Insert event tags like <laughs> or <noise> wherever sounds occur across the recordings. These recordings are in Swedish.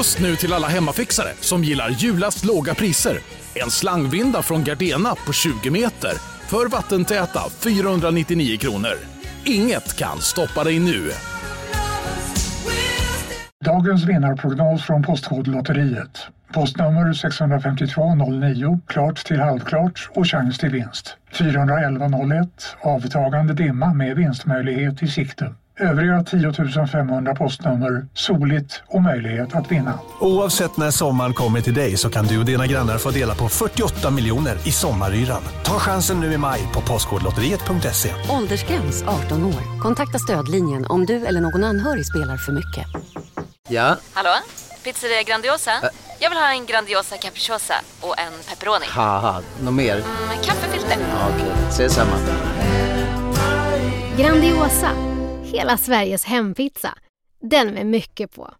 Just nu till alla hemmafixare som gillar julast låga priser. En slangvinda från Gardena på 20 meter för vattentäta 499 kronor. Inget kan stoppa dig nu. Dagens vinnarprognos från Postkodlotteriet. Postnummer 65209, klart till halvklart och chans till vinst. 41101, avtagande dimma med vinstmöjlighet i sikte. Övriga 10 500 postnummer soligt och möjlighet att vinna. Oavsett när sommaren kommer till dig så kan du och dina grannar få dela på 48 miljoner i sommaryran. Ta chansen nu i maj på Postkodlotteriet.se. Åldersgräns 18 år. Kontakta stödlinjen om du eller någon anhörig spelar för mycket. Ja, Hallå? Pizzeria Grandiosa? Jag vill ha en Grandiosa capriciosa och en pepperoni. något mer? Med kaffefilter. Ja, Okej, ses samma. Grandiosa, hela Sveriges hempizza. Den med mycket på.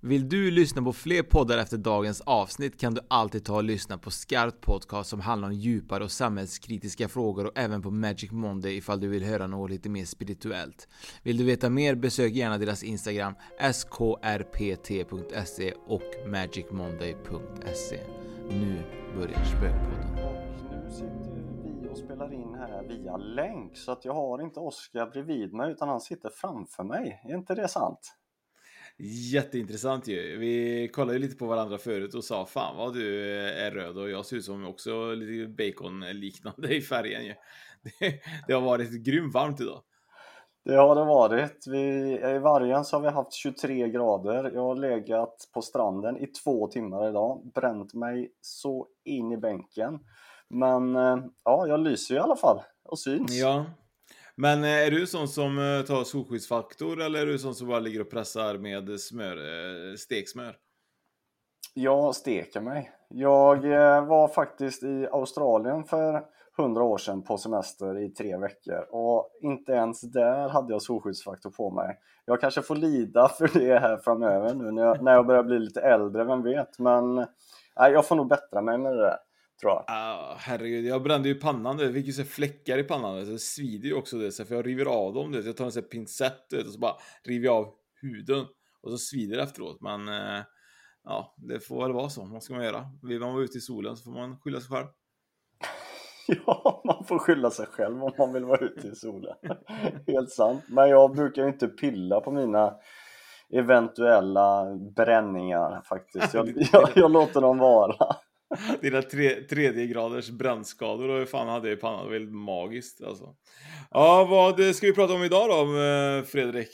Vill du lyssna på fler poddar efter dagens avsnitt kan du alltid ta och lyssna på Skarpt Podcast som handlar om djupare och samhällskritiska frågor och även på Magic Monday ifall du vill höra något lite mer spirituellt. Vill du veta mer besök gärna deras Instagram skrpt.se och magicmonday.se. Nu börjar Spökpodden. Spelar in här via länk så att jag har inte Oskar bredvid mig utan han sitter framför mig. Är inte det sant? Jätteintressant ju. Vi kollade ju lite på varandra förut och sa fan vad du är röd och jag ser ut som också lite bacon-liknande i färgen ju. <laughs> Det, det har varit grymt varmt idag. Det har det varit. Vi, I Vargen så har vi haft 23 grader. Jag har legat på stranden i två timmar idag. Bränt mig så in i bänken. Men eh, ja, jag lyser i alla fall och syns. Ja. Men eh, är du sån som eh, tar solskyddsfaktor eller är du sån som bara ligger och pressar med smör, steksmör? Jag steker mig. Jag var faktiskt i Australien för 100 år sedan på semester i tre veckor och inte ens där hade jag solskyddsfaktor på mig. Jag kanske får lida för det här framöver nu när jag, när jag börjar bli lite äldre, vem vet? Men nej, jag får nog bättra mig med det där, tror jag. Ah, herregud, jag brände ju pannan. Jag fick ju så fläckar i pannan. Det svider ju också det, så för jag river av dem. du vet. Jag tar en sån pincett och så bara river jag av huden. Och så svider det efteråt. Men eh, ja, det får väl vara så. Vad ska man göra? Vill man vara ute i solen så får man skylla sig själv. <laughs> Ja, man får skylla sig själv om man vill vara ute i solen. <laughs> Helt sant. Men jag brukar ju inte pilla på mina eventuella bränningar faktiskt. Jag, <laughs> jag, jag låter dem vara. Dina tre, tredje graders brännskador och hur fan hade jag i pannan? Det var helt magiskt alltså. Ja, vad ska vi prata om idag då, eh, Fredrik?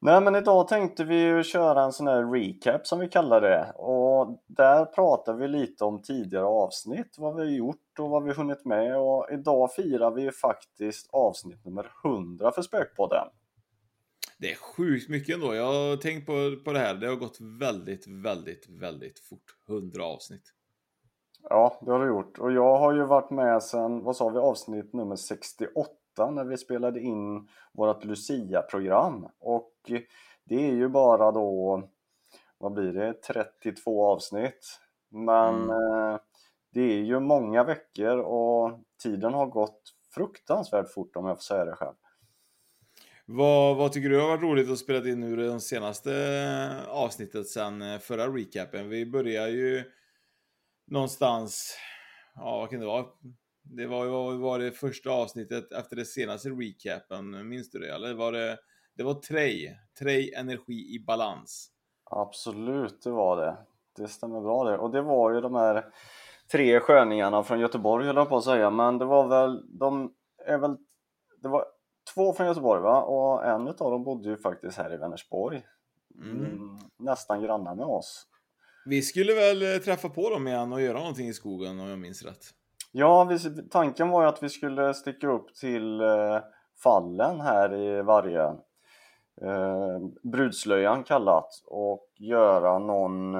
Nej men idag tänkte vi ju köra en sån här recap som vi kallar det och där pratar vi lite om tidigare avsnitt, vad vi har gjort och vad vi hunnit med och idag firar vi ju faktiskt avsnitt nummer 100 för Spökpodden. Det är sjukt mycket ändå. Jag har tänkt på, på det här. Det har gått väldigt, väldigt, väldigt fort. 100 avsnitt. Ja, det har du gjort och jag har ju varit med sedan, vad sa vi, avsnitt nummer 68 när vi spelade in vårt Lucia-program och det är ju bara då, vad blir det, 32 avsnitt. Men Mm. eh, det är ju många veckor och tiden har gått fruktansvärt fort om jag får säga det själv. Vad, vad tycker du har varit roligt att spela in nu det senaste avsnittet sen eh, förra recapen? Vi börjar ju någonstans, ja vad kan det vara? Det var vad var det första avsnittet efter det senaste recapen, minns du det? Eller var det, det var Trej, Trej energi i balans. Absolut, det var det. Det stämmer bra det. Och det var ju de här tre sköningarna från Göteborg höll jag på att säga, men det var väl, de är väl, det var två från Göteborg va? Och en utav dem bodde ju faktiskt här i Vänersborg. Mm. Mm, nästan grannar med oss. Vi skulle väl eh, träffa på dem igen och göra någonting i skogen om jag minns rätt. Ja, vi, tanken var ju att vi skulle sticka upp till eh, fallen här i Vargön. Eh, Brudslöjan kallat och göra någon...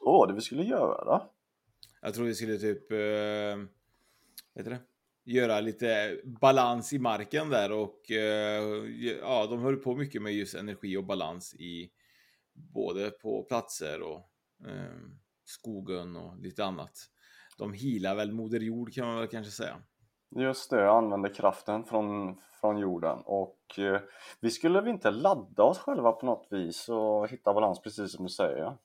Åh, oh, det vi skulle göra? Jag tror vi skulle typ, eh, vet du det? Göra lite balans i marken där och eh, ja, de höll på mycket med just energi och balans i både på platser och eh, skogen och lite annat. De healar väl Moder Jord kan man väl kanske säga. Just det, använder kraften från, från jorden och eh, vi skulle väl inte ladda oss själva på något vis och hitta balans precis som du säger.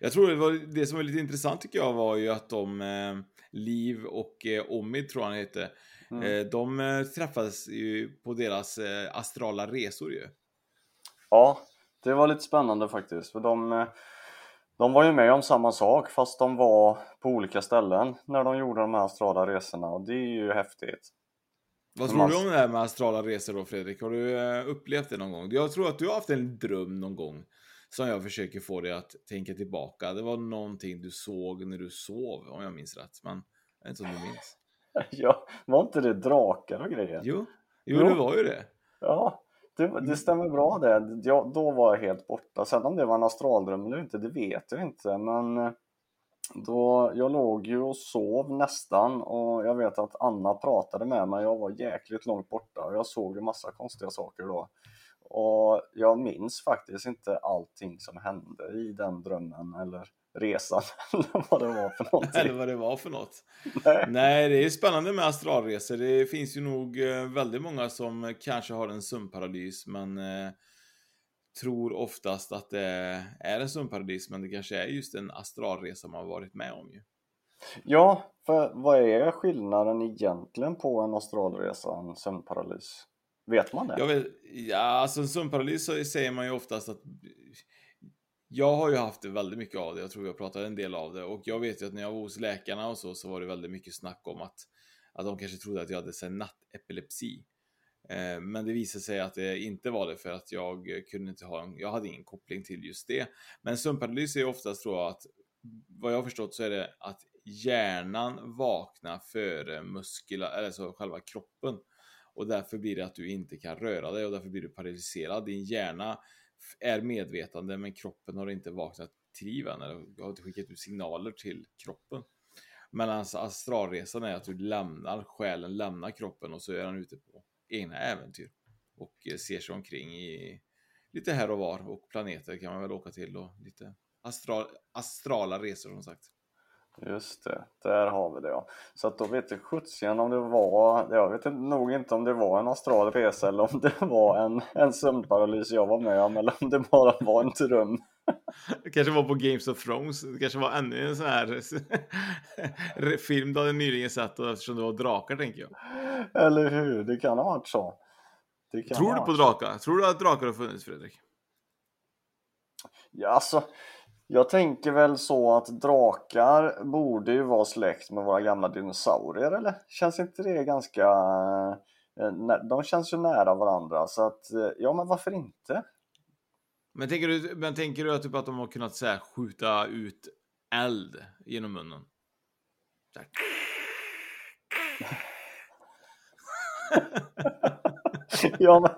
Jag tror det, var, det som var lite intressant tycker jag var ju att de, eh, Liv och eh, Omid tror han hette, Mm. eh, de eh, träffades ju på deras eh, astrala resor ju. Ja, det var lite spännande faktiskt för de, eh, de var ju med om samma sak fast de var på olika ställen när de gjorde de här astrala resorna och det är ju häftigt. Vad tror du om det här med astrala resor då Fredrik? Har du eh, upplevt det någon gång? Jag tror att du har haft en dröm någon gång som jag försöker få dig att tänka tillbaka. Det var någonting du såg när du sov, om jag minns rätt. Men jag vet inte om du minns. <laughs> Ja, var inte det drakar och grejer? Jo, jo, Jo. det var ju det. Ja, det, det stämmer bra det. Ja, då var jag helt borta. Sen om det var en astraldröm eller inte, det vet jag inte. Men eh, då, jag låg ju och sov nästan och jag vet att Anna pratade med mig. Jag var jäkligt långt borta och jag såg ju massa konstiga saker då. Och jag minns faktiskt inte allting som hände i den drömmen eller resan <laughs> eller vad det var för någonting. Eller vad det var för något. Nej. Nej, det är spännande med astralresor. Det finns ju nog eh, väldigt många som kanske har en sömnparalys, men eh, tror oftast att det är en sömnparalys, men det kanske är just en astralresa man varit med om ju. Ja, för vad är skillnaden egentligen på en astralresa och en sömnparalys? Vet man det? Vet, ja, alltså en sömnparalys så säger man ju oftast att jag har ju haft det väldigt mycket av det, jag tror jag pratade en del av det och jag vet ju att när jag var hos läkarna och så, så var det väldigt mycket snack om att, att de kanske trodde att jag hade så nattepilepsi. Eh, Men det visade sig att det inte var det för att jag kunde inte ha en, jag hade ingen koppling till just det. Men sömnparalys är oftast tror jag att, vad jag har förstått så är det att hjärnan vaknar före muskler, eller så själva kroppen. Och därför blir det att du inte kan röra dig och därför blir du paralyserad. Din hjärna är medvetande men kroppen har inte vaknat till liv än eller har inte skickat ut signaler till kroppen. Medan astralresan är att du lämnar, själen lämnar kroppen och så är han ute på egna äventyr. Och eh, ser sig omkring i lite här och var och planeter kan man väl åka till och lite astral, astrala resor som sagt. Just det, där har vi det ja. Så att då vet jag sjuttsingen om det var, jag vet nog inte om det var en astral resa eller om det var en, en sömnparalys jag var med om eller om det bara var en dröm. Det kanske var på Games of Thrones. Det kanske var ännu en sån här film du hade nyligen sett och eftersom det var drakar tänker jag. Eller hur, det kan ha varit så. Tror du på drakar? Tror du att drakar har funnits Fredrik? Ja, alltså, jag tänker väl så att drakar borde ju vara släkt med våra gamla dinosaurier, eller? Känns inte det ganska... eh, De känns ju nära varandra, så att eh, ja, men varför inte? Men tänker du, men tänker du att, typ att de har kunnat så här, skjuta ut eld genom munnen? <laughs> <laughs> <laughs> Så <laughs> ja, men,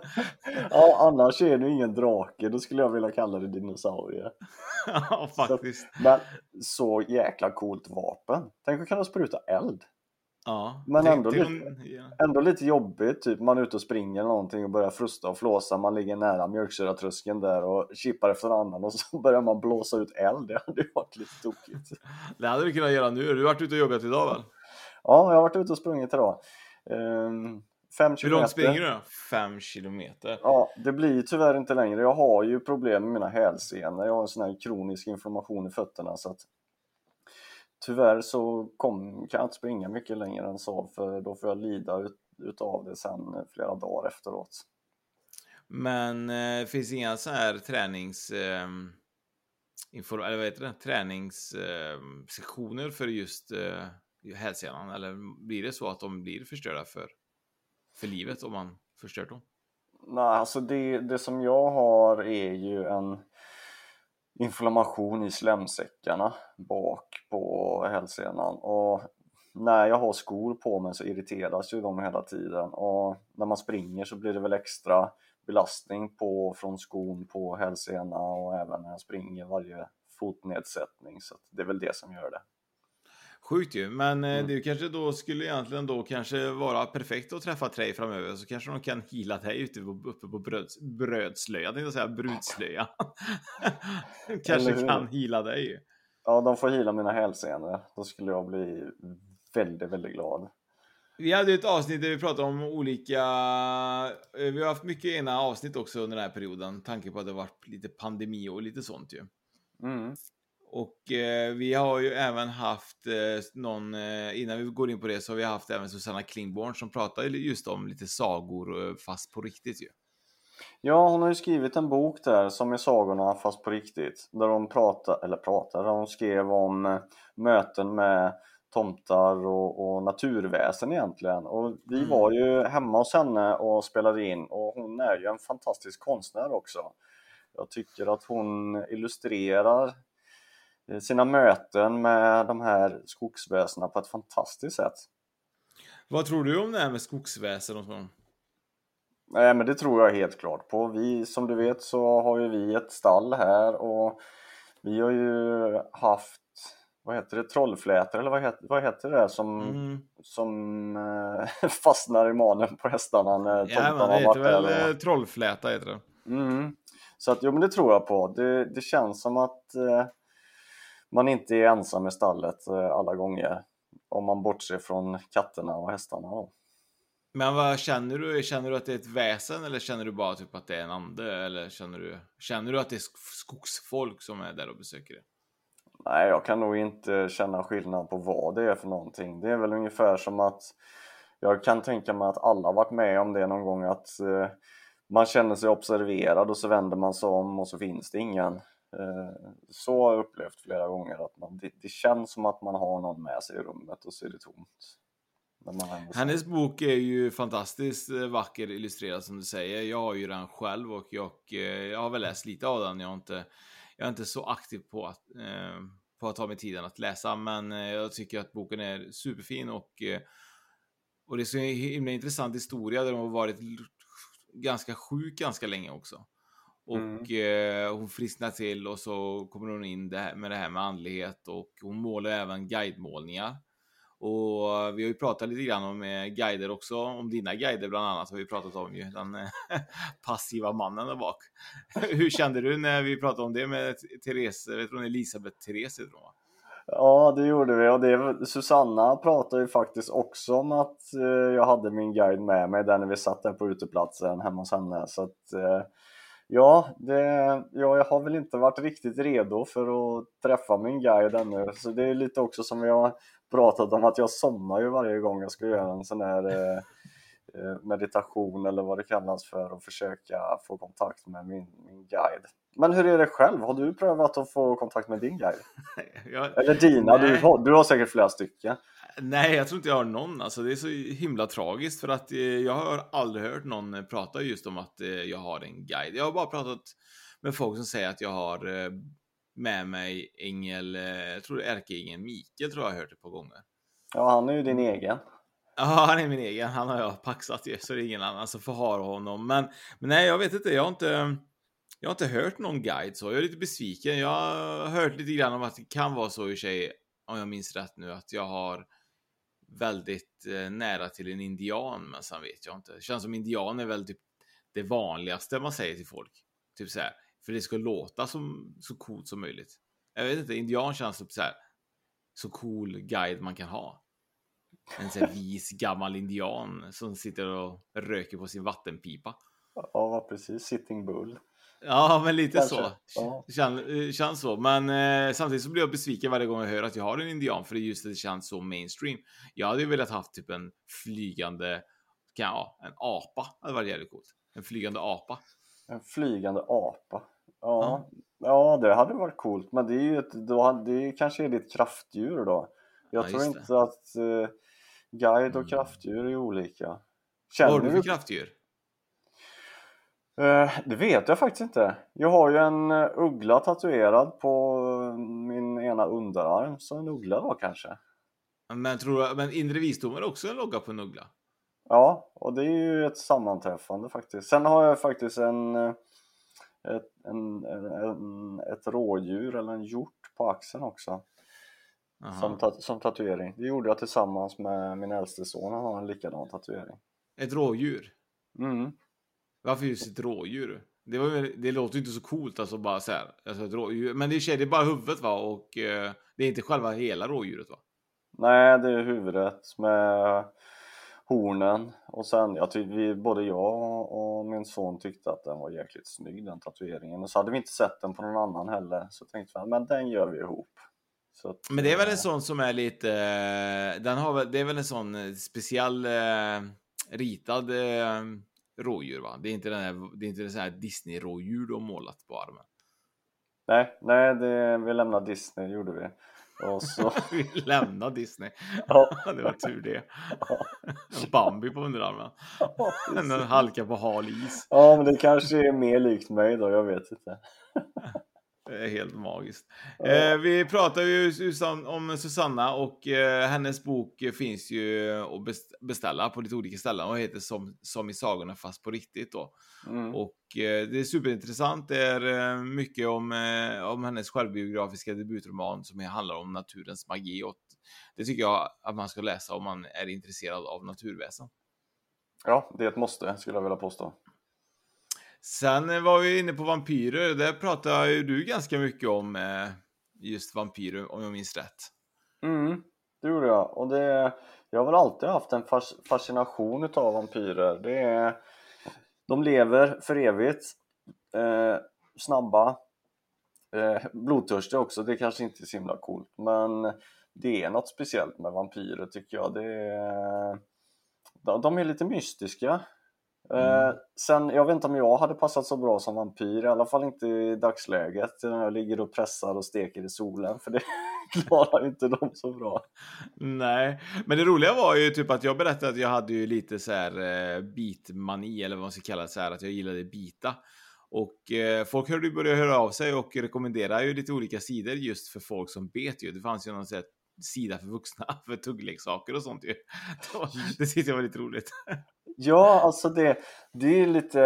ja, annars är ju ingen drake, då skulle jag vilja kalla det dinosaurie. <laughs> ja, faktiskt. Men så jäkla coolt vapen. Tänk att kunna spruta eld. Ja. Men ändå lite- om- ja. Ändå lite jobbigt, typ man är ute och springer eller någonting och börjar frusta och flåsa, man ligger nära mjölksyratröskeln där och chippar efter annan och så <laughs> börjar man blåsa ut eld. Det hade ju varit lite tokigt. Det hade du kunnat göra nu. Du har varit ute och joggat idag väl? Ja, jag har varit ute och sprungit idag. Ehm, fem Hur kilometer. långt springer du då? Fem kilometer. Ja, det blir tyvärr inte längre. Jag har ju problem med mina hälsenor. Jag har en sån här kronisk inflammation i fötterna så att tyvärr så kom, kan jag inte springa mycket längre än så för då får jag lida ut, utav det sen flera dagar efteråt. Men eh, finns inga så här tränings... Eh, inform- eller vad heter det? Träningssektioner eh, för just eh, hälsenan? Eller blir det så att de blir förstörda för, för livet om man förstört dem? Nej, alltså det, det som jag har är ju en inflammation i slemsäckarna bak på hälsenan och när jag har skor på mig så irriteras ju de hela tiden och när man springer så blir det väl extra belastning på, från skon på hälsena och även när jag springer varje fotnedsättning så att det är väl det som gör det. Sjukt ju, men eh, Mm. det kanske då skulle egentligen då kanske vara perfekt att träffa Trej framöver så kanske de kan hila dig ute på, uppe på bröds, brödslöja, tänkte säga, brudslöja. <laughs> kanske kan hila dig. Ja, de får hila mina hälsenor. Då skulle jag bli väldigt, väldigt glad. Vi hade ett avsnitt där vi pratade om olika... eh, Vi har haft mycket ena avsnitt också under den här perioden. Tanke på att det varit lite pandemi och lite sånt ju. Mm. Och eh, vi har ju även haft eh, någon, eh, innan vi går in på det, så har vi haft även Susanna Klingborn som pratar just om lite sagor, eh, fast på riktigt ju. Ja, hon har ju skrivit en bok där som är sagorna fast på riktigt. Där hon pratar, eller pratar, där hon skrev om eh, möten med tomtar och, och naturväsen egentligen. Och vi Mm. var ju hemma hos henne och spelade in och hon är ju en fantastisk konstnär också. Jag tycker att hon illustrerar sina möten med de här skogsväsena på ett fantastiskt sätt. Vad tror du om det här med skogsväsen och så? Nej men det tror jag helt klart på. Vi, som du vet så har ju vi ett stall här och vi har ju haft, vad heter det, trollflätor eller vad heter, vad heter det som, Mm. som eh, <laughs> fastnar i manen på hästarna när Ja, tomtarna har varit heter väl där? eh, trollfläta heter det. Mm. Så att, jo men det tror jag på. Det, det känns som att eh, man inte är ensam i stallet eh, alla gånger. Om man bortser från katterna och hästarna då. Men vad känner du? Känner du att det är ett väsen eller känner du bara typ att det är en ande? Eller känner du, känner du att det är sk- skogsfolk som är där och besöker det? Nej, jag kan nog inte känna skillnad på vad det är för någonting. Det är väl ungefär som att jag kan tänka mig att alla varit med om det någon gång att eh, man känner sig observerad och så vänder man sig om och så finns det ingen. Eh, så har jag upplevt flera gånger att man, det, det känns som att man har någon med sig i rummet och så är det tomt. Hennes bok är ju fantastiskt eh, vacker illustrerad som du säger. Jag har ju den själv och jag, eh, jag har väl läst lite av den. Jag är inte, jag är inte så aktiv på att, eh, på att ta mig tiden att läsa, men jag tycker att boken är superfin och, och det är så himla intressant historia där hon har varit ganska sjuk ganska länge också. Och eh, hon frisknar till och så kommer hon in det här, med det här med andlighet och hon målar även guidemålningar. Och vi har ju pratat lite grann om eh, guider också, om dina guider bland annat har vi pratat om ju, den eh, <laughs> passiva mannen där bak. <laughs> Hur kände du när vi pratade om det med Therese, vet du hon Elisabeth Therese hon va? Ja, det gjorde vi och det, Susanna pratade ju faktiskt också om att eh, jag hade min guide med mig där när vi satt där på uteplatsen hemma hos henne. Så att, ja, det, ja, jag har väl inte varit riktigt redo för att träffa min guide ännu. Så det är lite också som vi har pratat om att jag somnar ju varje gång jag ska göra en sån här eh, eh, meditation eller vad det kallas för och försöka få kontakt med min, min guide. Men hur är det själv? Har du prövat att få kontakt med din guide? <laughs> Jag, Eller dina, du Nej. du har säkert flera stycken. Nej, jag tror inte jag har någon. Alltså, det är så himla tragiskt för att eh, jag har aldrig hört någon eh, prata just om att eh, jag har en guide. Jag har bara pratat med folk som säger att jag har eh, med mig ängel, eh, jag tror det är ärkeängeln Mikael tror jag har hört ett par gånger. Ja, han är ju din egen. Ja, han är min egen. Han har jag paxat ju, så det är ingen annan som får ha honom. Men, men nej, jag vet inte. Jag har inte, jag har inte hört någon guide så. Jag är lite besviken. Jag har hört lite grann om att det kan vara så i och sig, om jag minns rätt nu, att jag har väldigt eh, nära till en indian, men sen vet jag inte. Det känns som indian är väl typ det vanligaste man säger till folk. Typ så här, för det ska låta som, så coolt som möjligt. Jag vet inte, indian känns typ så här, så cool guide man kan ha. En sån här vis gammal indian som sitter och röker på sin vattenpipa. Ja, precis. Sitting Bull. Ja, men lite Kanske, så. ja. Kän, känns så. Men eh, samtidigt så blir jag besviken varje gång jag hör att jag har en indian, för det är just det känns så mainstream. Jag hade ju velat haft typ en flygande, kan ja, en apa. Det hade varit jävligt coolt. En flygande apa. En flygande apa. Ja, ja. det hade varit coolt. Men det är ju ett, då, hade- det kanske är ditt kraftdjur då. Jag Ja, tror inte att eh, guide och Mm. kraftdjur är olika. Vad Känner har du för du? kraftdjur? Eh, det vet jag faktiskt inte. Jag har ju en eh, uggla tatuerad på eh, min ena underarm. Så en uggla då kanske. Men, tror du, men inre visdom är också en logga på en uggla? Ja, och det är ju ett sammanträffande faktiskt. Sen har jag faktiskt en, ett, en, en, ett rådjur eller en hjort på axeln också. Aha. Som, som tatuering. Det gjorde jag tillsammans med min äldste son. Han har en likadan tatuering. Ett rådjur? Mm. Varför just ett rådjur? Det, var, det låter ju inte så coolt alltså bara så här. Alltså ett rådjur. Men det är, det är bara huvudet va? Och eh, det är inte själva hela rådjuret va? Nej, det är huvudet med hornen och sen, jag tyckte vi, både jag och min son tyckte att den var jäkligt snygg den tatueringen och så hade vi inte sett den på någon annan heller så tänkte vi men den gör vi ihop. Att, men det är väl en sån som är lite, den har det är väl en sån speciell eh, ritad eh, rådjur va? Det är inte den här, det är inte den här Disney-rådjur du har målat på armen? Nej, nej, det, vi lämnade Disney gjorde vi. Och så... <laughs> vi lämnade Disney. Ja. <laughs> det var tur det. Ja. Bambi på underarmen. Ja, en halka på hal is. Ja, men det kanske är mer likt mig då, jag vet inte. <laughs> Helt magiskt. Eh, vi pratar ju om Susanna och eh, hennes bok finns ju att beställa på lite olika ställen och heter Som, som i sagorna fast på riktigt då. Mm. Och eh, det är superintressant. Det är eh, mycket om, eh, om hennes självbiografiska debutroman som handlar om naturens magi och det tycker jag att man ska läsa om man är intresserad av naturväsen. Ja, det är ett måste skulle jag vilja påstå. Sen eh, var vi inne på vampyrer. Där pratade ju du ganska mycket om eh, just vampyrer, om jag minns rätt. Mm, det gjorde jag. Och det, jag har väl alltid haft en fascination utav vampyrer. Det är, de lever för evigt, eh, snabba, eh, blodtörstiga också. Det kanske inte är så himla coolt, men det är något speciellt med vampyrer tycker jag. Det är, de är lite mystiska. Mm. Eh, sen, jag vet inte om jag hade passat så bra som vampyr, i alla fall inte i dagsläget när jag ligger och pressar och steker i solen, för det <laughs> klarar inte de så bra. Nej, men det roliga var ju typ att jag berättade att jag hade ju lite så här eh, bitmani, eller vad man ska kalla det, så här, att jag gillade bita. Och eh, folk hörde börja höra av sig och rekommenderar ju lite olika sidor just för folk som bet ju. Det fanns ju någon sätt sida för vuxna <laughs> för tuggleksaker och sånt ju. <laughs> Det tyckte jag var lite roligt. <laughs> Ja, alltså det, det är lite,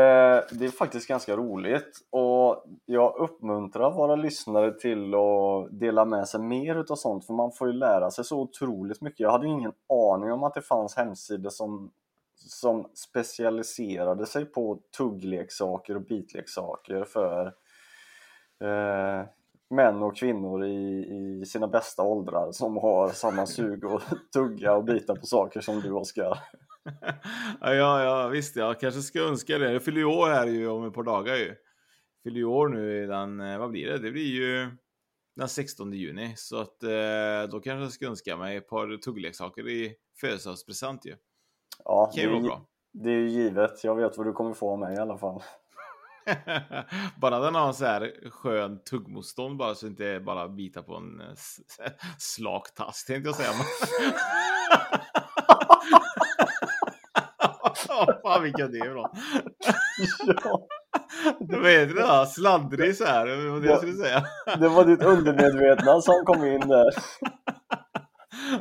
det är faktiskt ganska roligt och jag uppmuntrar våra lyssnare till att dela med sig mer utav sånt för man får ju lära sig så otroligt mycket. Jag hade ingen aning om att det fanns hemsidor som, som specialiserade sig på tuggleksaker och bitleksaker för eh, män och kvinnor i, i sina bästa åldrar som har samma sug och <laughs> tugga och bita på saker som du Oskar. <laughs> ja, ja, visst. Jag kanske ska önska det. Jag fyller ju år här ju om ett par dagar ju. Fyller ju år nu den, eh, vad blir det? Det blir ju den 16 juni. Så att eh, då kanske jag ska önska mig ett par tuggleksaker i födelsedagspresent ju. Ja, det är, bra. det är ju givet. Jag vet vad du kommer få av mig i alla fall. Bara den har så här skön tuggmotstånd bara så inte bara bita på en eh, slak tass tänkte jag säga. <laughs> Fan vilken det är bra. ja. Vad heter det då? Sladdrig så här, det var det jag skulle säga. Det var ditt undermedvetna som kom in där.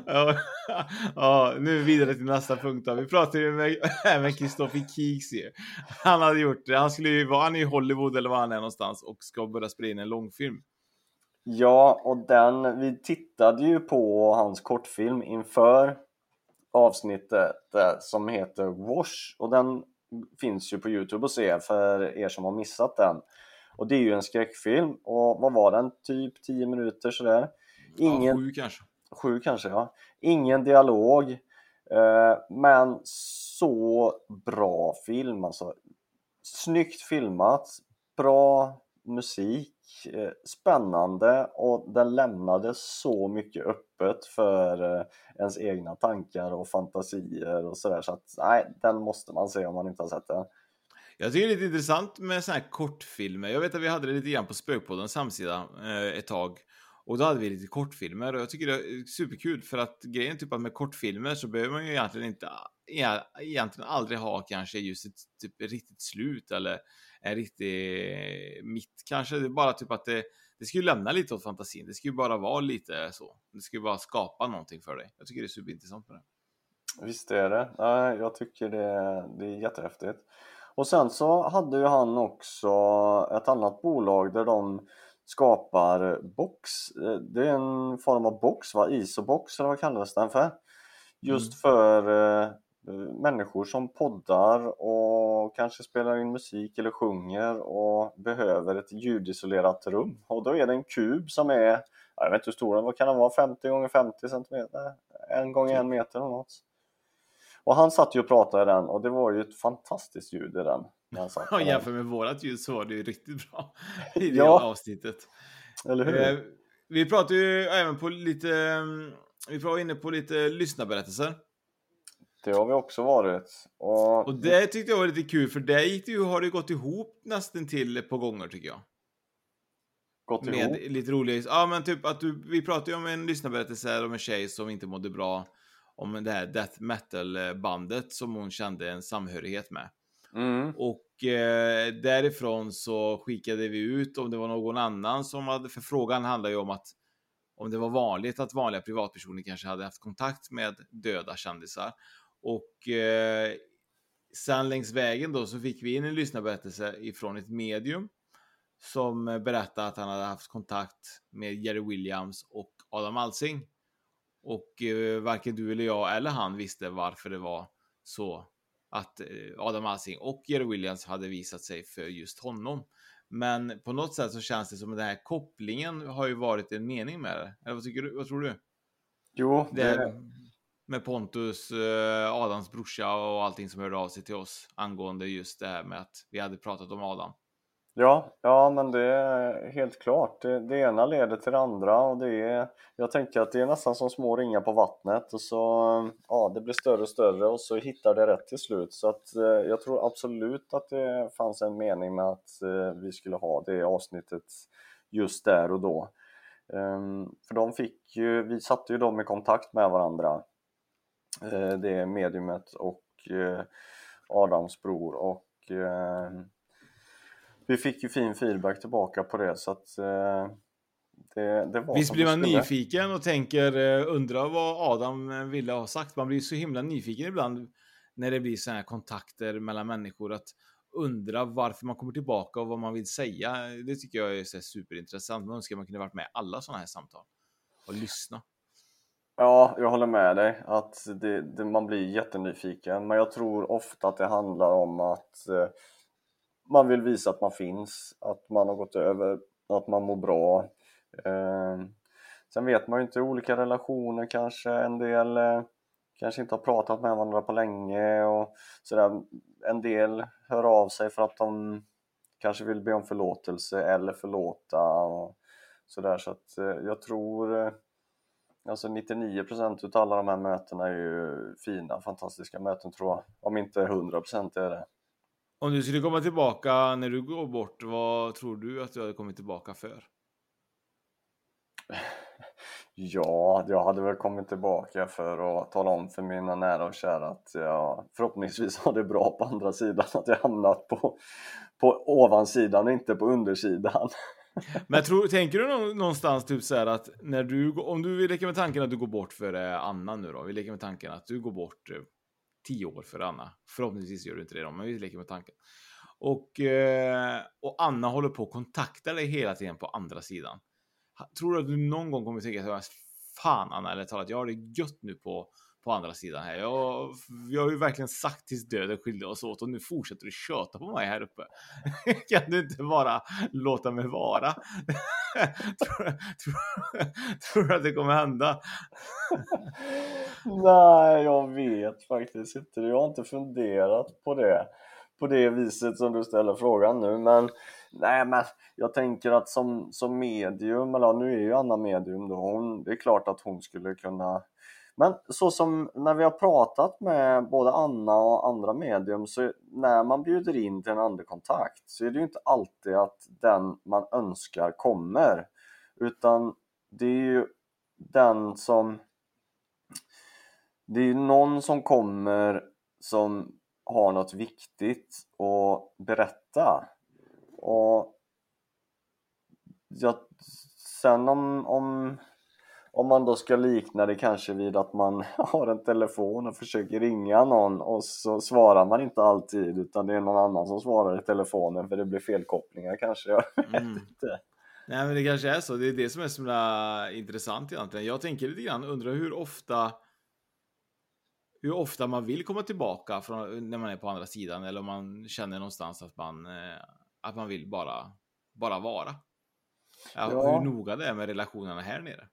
Ja, <laughs> ja, nu vidare till nästa punkt då. Vi pratade ju med <laughs> även Kristoffer Keeks Han hade gjort det. Han skulle ju vara han i Hollywood eller var han är någonstans och ska börja spela in en långfilm. Ja, och den, vi tittade ju på hans kortfilm inför avsnittet som heter Wash och den finns ju på Youtube att se för er som har missat den. Och det är ju en skräckfilm och vad var den? Typ 10 minuter sådär. Ingen... Ja, sju kanske. Sju kanske ja. Ingen dialog. Eh, men så bra film alltså. Snyggt filmat, bra musik, eh, spännande och den lämnade så mycket öppet för eh, ens egna tankar och fantasier och sådär så att nej, den måste man se om man inte har sett den. Jag tycker det är lite intressant med sådana här kortfilmer. Jag vet att vi hade det lite grann på Spökpoddens samsida eh, ett tag. Och då hade vi lite kortfilmer och jag tycker det är superkul för att grejen typ att med kortfilmer så behöver man ju egentligen inte e, egentligen aldrig ha kanske just ett typ riktigt slut eller en riktig mitt kanske. Det är bara typ att det, det ska ju lämna lite åt fantasin. Det ska ju bara vara lite så. Det ska ju bara skapa någonting för dig. Jag tycker det är superintressant med det. Visst är det. Jag tycker det, det är jättehäftigt. Och sen så hade ju han också ett annat bolag där de skapar box. Det är en form av box va? Isobox eller vad kallas den för? Just mm. för eh, människor som poddar och kanske spelar in musik eller sjunger och behöver ett ljudisolerat rum. Och då är det en kub som är, jag vet inte hur stor den vad kan den vara, 50 gånger 50 cm? En gånger en meter eller något. Och han satt ju och pratade i den och det var ju ett fantastiskt ljud i den. Ja, <laughs> jämfört med vårat ljud så var det ju riktigt bra <laughs> i det Ja. avsnittet. Eller hur? Eh, vi pratar ju även på lite, mm, vi var inne på lite lyssnarberättelser. Det har vi också varit. Och, Och det tyckte jag var lite kul, för där gick det ju, har det gått ihop nästan till ett par gånger tycker jag. gått Med ihop. lite roliga, ja men typ att du, vi pratade ju om en lyssnarberättelse om en tjej som inte mådde bra. Om det här death metal bandet som hon kände en samhörighet med. Mm. Och eh, därifrån så skickade vi ut om det var någon annan som hade, för frågan handlar ju om att om det var vanligt att vanliga privatpersoner kanske hade haft kontakt med döda kändisar. Och eh, sen längs vägen då så fick vi in en lyssnarberättelse ifrån ett medium som berättade att han hade haft kontakt med Jerry Williams och Adam Alsing. Och eh, varken du eller jag eller han visste varför det var så att eh, Adam Alsing och Jerry Williams hade visat sig för just honom. Men på något sätt så känns det som att den här kopplingen har ju varit en mening med det. Eller vad tycker du? Vad tror du? Jo, Det det, med Pontus, eh, Adams brorsa och allting som hörde av sig till oss angående just det här med att vi hade pratat om Adam ja, ja, men det är helt klart. Det, det ena leder till det andra och det är, jag tänker att det är nästan som små ringar på vattnet och så, ja, det blir större och större och så hittar det rätt till slut. Så att eh, jag tror absolut att det fanns en mening med att eh, vi skulle ha det avsnittet just där och då. Ehm, för de fick ju, vi satte ju dem i kontakt med varandra. Eh, det mediumet och eh, Adams bror och eh, vi fick ju fin feedback tillbaka på det så att eh, det, det var Visst blir man skulle. nyfiken och tänker, eh, undrar vad Adam eh, ville ha sagt. Man blir så himla nyfiken ibland när det blir sådana här kontakter mellan människor. Att undra varför man kommer tillbaka och vad man vill säga. Det tycker jag är så superintressant. Man önskar man kunde varit med i alla sådana här samtal. Och lyssna. Ja, jag håller med dig att det, det, man blir jättenyfiken men jag tror ofta att det handlar om att eh, man vill visa att man finns, att man har gått över, att man mår bra. Eh, sen vet man ju inte olika relationer kanske, en del eh, kanske inte har pratat med varandra på länge och sådär. En del hör av sig för att de kanske vill be om förlåtelse eller förlåta och sådär så att eh, jag tror eh, Alltså 99% utav alla de här mötena är ju fina, fantastiska möten tror jag. Om inte 100% är det. Om du skulle komma tillbaka när du går bort, vad tror du att du hade kommit tillbaka för? <laughs> Ja, jag hade väl kommit tillbaka för att tala om för mina nära och kära att jag förhoppningsvis har det bra på andra sidan, att jag hamnat på, på ovansidan och inte på undersidan. <laughs> Men tror, tänker du nå- någonstans typ så att när du, om du vill leka med tanken att du går bort för Anna nu då, vi leker med tanken att du går bort eh, tio år för Anna. Förhoppningsvis gör du inte det då, men vi leker med tanken. Och, eh, och Anna håller på att kontakta dig hela tiden på andra sidan. Tror du att du någon gång kommer tänka så här, fan Anna, eller talat, jag har det gött nu på, på andra sidan här. Jag, jag har ju verkligen sagt tills döden skilde oss åt och nu fortsätter du köta på mig här uppe. <laughs> kan du inte bara låta mig vara? <laughs> tror, du att det kommer hända? <laughs> Nej, jag vet faktiskt inte. Jag har inte funderat på det på det viset som du ställer frågan nu. Men nej, men jag tänker att som, som medium, eller ja, nu är ju Anna medium då, hon, det är klart att hon skulle kunna men så som när vi har pratat med både Anna och andra medium så när man bjuder in till en andekontakt så är det ju inte alltid att den man önskar kommer utan det är ju den som det är ju någon som kommer som har något viktigt att berätta och jag, sen om, om om man då ska likna det kanske vid att man <laughs> har en telefon och försöker ringa någon och så svarar man inte alltid utan det är någon annan som svarar i telefonen för det blir felkopplingar kanske. Jag vet Mm. inte. Nej, men det kanske är så. Det är det som är så intressant egentligen. Jag tänker lite grann, undrar hur ofta hur ofta man vill komma tillbaka från, när man är på andra sidan eller om man känner någonstans att man, eh, att man vill bara, bara vara. Ja, Ja. Hur noga det är med relationerna här nere.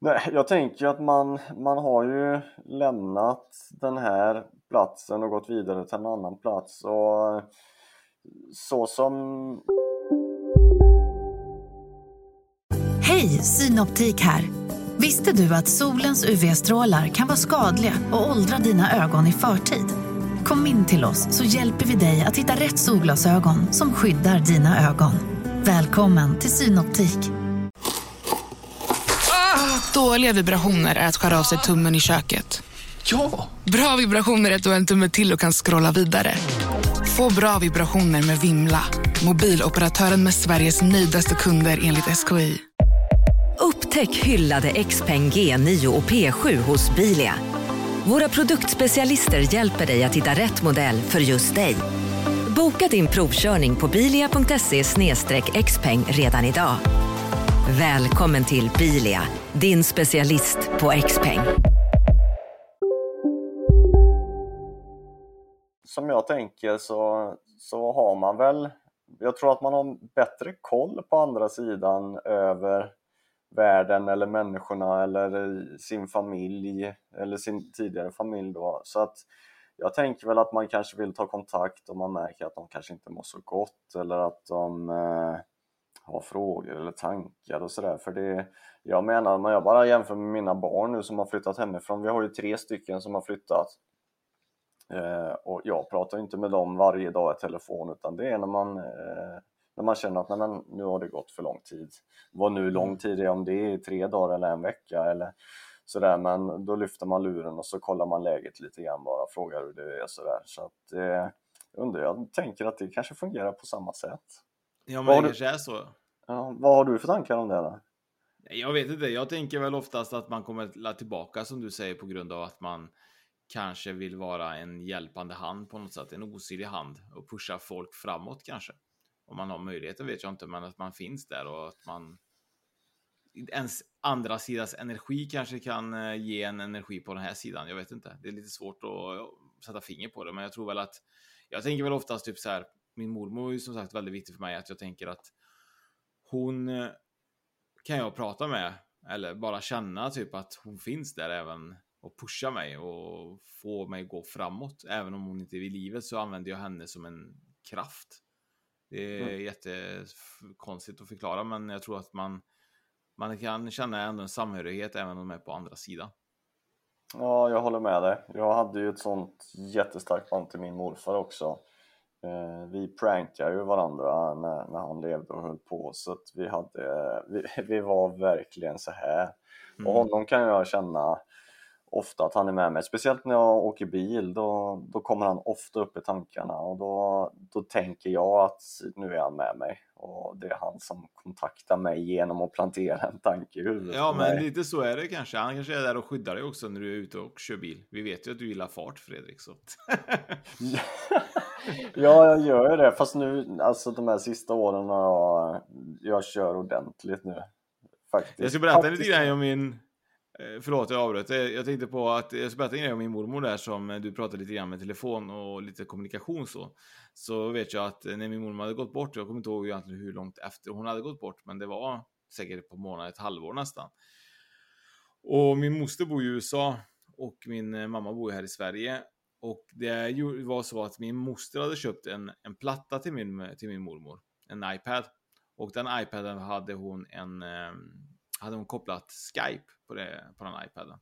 Nej, jag tänker att man, man har ju lämnat den här platsen och gått vidare till en annan plats och så som... Hej, Synoptik här! Visste du att solens UV-strålar kan vara skadliga och åldra dina ögon i förtid? Kom in till oss så hjälper vi dig att hitta rätt solglasögon som skyddar dina ögon. Välkommen till Synoptik. Dåliga vibrationer är att skära av sig tummen i köket. Ja! Bra vibrationer är att du har en tumme till och kan scrolla vidare. Få bra vibrationer med Vimla. Mobiloperatören med Sveriges nöjdaste kunder enligt SKI. Upptäck hyllade XPeng G9 och P7 hos Bilia. Våra produktspecialister hjälper dig att hitta rätt modell för just dig. Boka din provkörning på bilia.se xpeng redan idag. Välkommen till Bilia, din specialist på X-peng. Som jag tänker så, så har man väl, jag tror att man har bättre koll på andra sidan över världen eller människorna eller sin familj eller sin tidigare familj då. Så att jag tänker väl att man kanske vill ta kontakt om man märker att de kanske inte mår så gott eller att de eh, har frågor eller tankar och sådär. För det, jag menar, om jag bara jämför med mina barn nu som har flyttat hemifrån, vi har ju tre stycken som har flyttat. Eh, och jag pratar inte med dem varje dag i telefon utan det är när man, eh, när man känner att nej, men, nu har det gått för lång tid. Vad nu lång tid är, om det är tre dagar eller en vecka eller sådär, men då lyfter man luren och så kollar man läget lite grann bara, frågar hur det är sådär. Så att, eh, undrar, jag tänker att det kanske fungerar på samma sätt. Ja, men det kanske är så. Ja, vad har du för tankar om det då? Jag vet inte, jag tänker väl oftast att man kommer tillbaka som du säger på grund av att man kanske vill vara en hjälpande hand på något sätt, en osynlig hand och pusha folk framåt kanske. Om man har möjligheten vet jag inte, men att man finns där och att man ens andra sidans energi kanske kan eh, ge en energi på den här sidan. Jag vet inte. Det är lite svårt att sätta finger på det, men jag tror väl att jag tänker väl oftast typ så här. Min mormor är ju som sagt väldigt viktig för mig att jag tänker att hon eh, kan jag prata med eller bara känna typ att hon finns där även och pusha mig och få mig gå framåt. Även om hon inte är vid livet så använder jag henne som en kraft. Det är mm. jättekonstigt att förklara, men jag tror att man man kan känna ändå en samhörighet även om de är på andra sidan. Ja, jag håller med dig. Jag hade ju ett sånt jättestarkt band till min morfar också. Eh, vi prankade ju varandra när, när han levde och höll på så att vi hade, vi, vi var verkligen så här. Mm. Och honom kan jag känna ofta att han är med mig, speciellt när jag åker bil då, då kommer han ofta upp i tankarna och då, då tänker jag att nu är han med mig och det är han som kontaktar mig genom att plantera en tanke i huvudet Ja men lite så är det kanske, han kanske är där och skyddar dig också när du är ute och kör bil. Vi vet ju att du gillar fart Fredrik så. <laughs> ja jag gör ju det fast nu alltså de här sista åren har jag, jag kör ordentligt nu. Faktiskt. Jag ska berätta lite grann om min Eh, förlåt, jag avbröt. Eh, jag tänkte på att jag ska berätta en grej om min mormor där som eh, du pratade lite grann med telefon och lite kommunikation så. Så vet jag att när min mormor hade gått bort, jag kommer inte ihåg egentligen hur långt efter hon hade gått bort, men det var säkert på månader, ett halvår nästan. Och min moster bor i USA och min mamma bor här i Sverige. Och det var så att min moster hade köpt en, en platta till min, till min mormor, en iPad. Och den iPaden hade hon en hade hon kopplat Skype på, det, på den iPaden.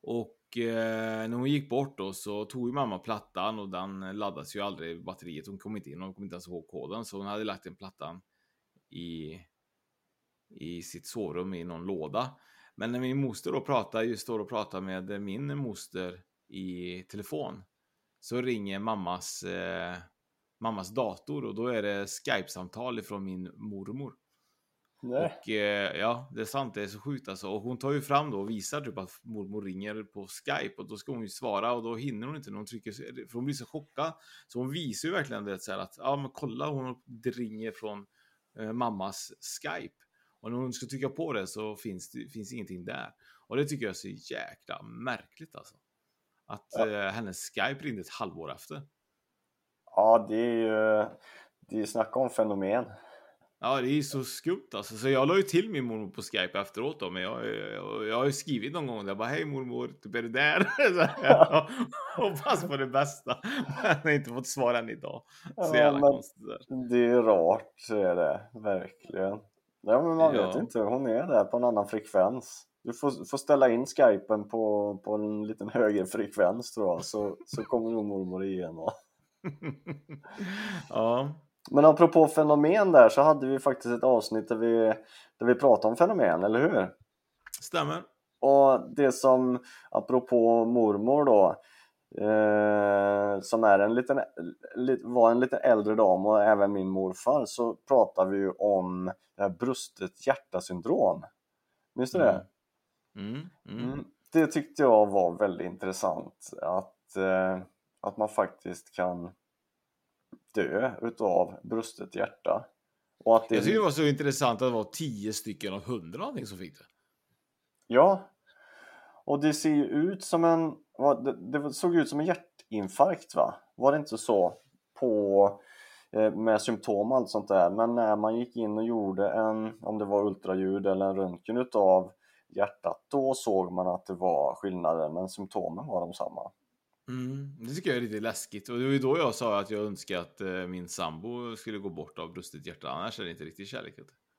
Och eh, när hon gick bort då så tog ju mamma plattan och den laddas ju aldrig batteriet. Hon kom inte in, hon kom inte ens ihåg koden så hon hade lagt den plattan i, i sitt sovrum i någon låda. Men när min moster då pratar, just står och pratar med min moster i telefon så ringer mammas, eh, mammas dator och då är det Skype-samtal ifrån min mormor. Nej. Och eh, ja, det är sant, det är så sjukt alltså. Och hon tar ju fram då och visar typ att mormor ringer på Skype och då ska hon ju svara och då hinner hon inte när hon trycker, för hon blir så chockad. Så hon visar ju verkligen det så här att, ja men kolla hon det ringer från eh, mammas Skype. Och när hon ska trycka på det så finns det finns ingenting där. Och det tycker jag är så jäkla märkligt alltså. Att ja. eh, hennes Skype ringde ett halvår efter. Ja, det är ju, det är snacka om fenomen. Ja, det är så skumt alltså. Så jag la ju till min mormor på Skype efteråt då, men jag, jag, jag har ju skrivit någon gång där bara hej mormor, typ är du där? <laughs> Jag hoppas på det bästa. Men jag har inte fått svar än idag. Så Ja, jävla konstigt där. Det är rart, så är det. Verkligen. Ja, men man Ja. vet inte. Hon är där på en annan frekvens. Du får, får ställa in skypen på, på en liten högre frekvens tror jag, så, så kommer nog mormor igenom. <laughs> Ja. Men apropå fenomen där så hade vi faktiskt ett avsnitt där vi, där vi pratade om fenomen, eller hur? Stämmer. Och det som, apropå mormor då, eh, som är en liten, li- var en lite äldre dam och även min morfar, så pratar vi ju om brustet hjärta-syndrom. Minns du det? Mm. Mm. Mm. Det tyckte jag var väldigt intressant, att, eh, att man faktiskt kan dö utav brustet hjärta. Och att det... Jag tycker det var så intressant att det var 10 stycken av 100 någonting som fick det. Ja, och det ser ju ut som en, det såg ut som en hjärtinfarkt va? Var det inte så? På, eh, med symptom och allt sånt där. Men när man gick in och gjorde en, om det var ultraljud eller en röntgen utav hjärtat, då såg man att det var skillnader, men symptomen var de samma. Mm. Det tycker jag är lite läskigt. Och det var ju då jag sa att jag önskar att eh, min sambo skulle gå bort av brustet hjärta. Annars är det inte riktigt kärlek.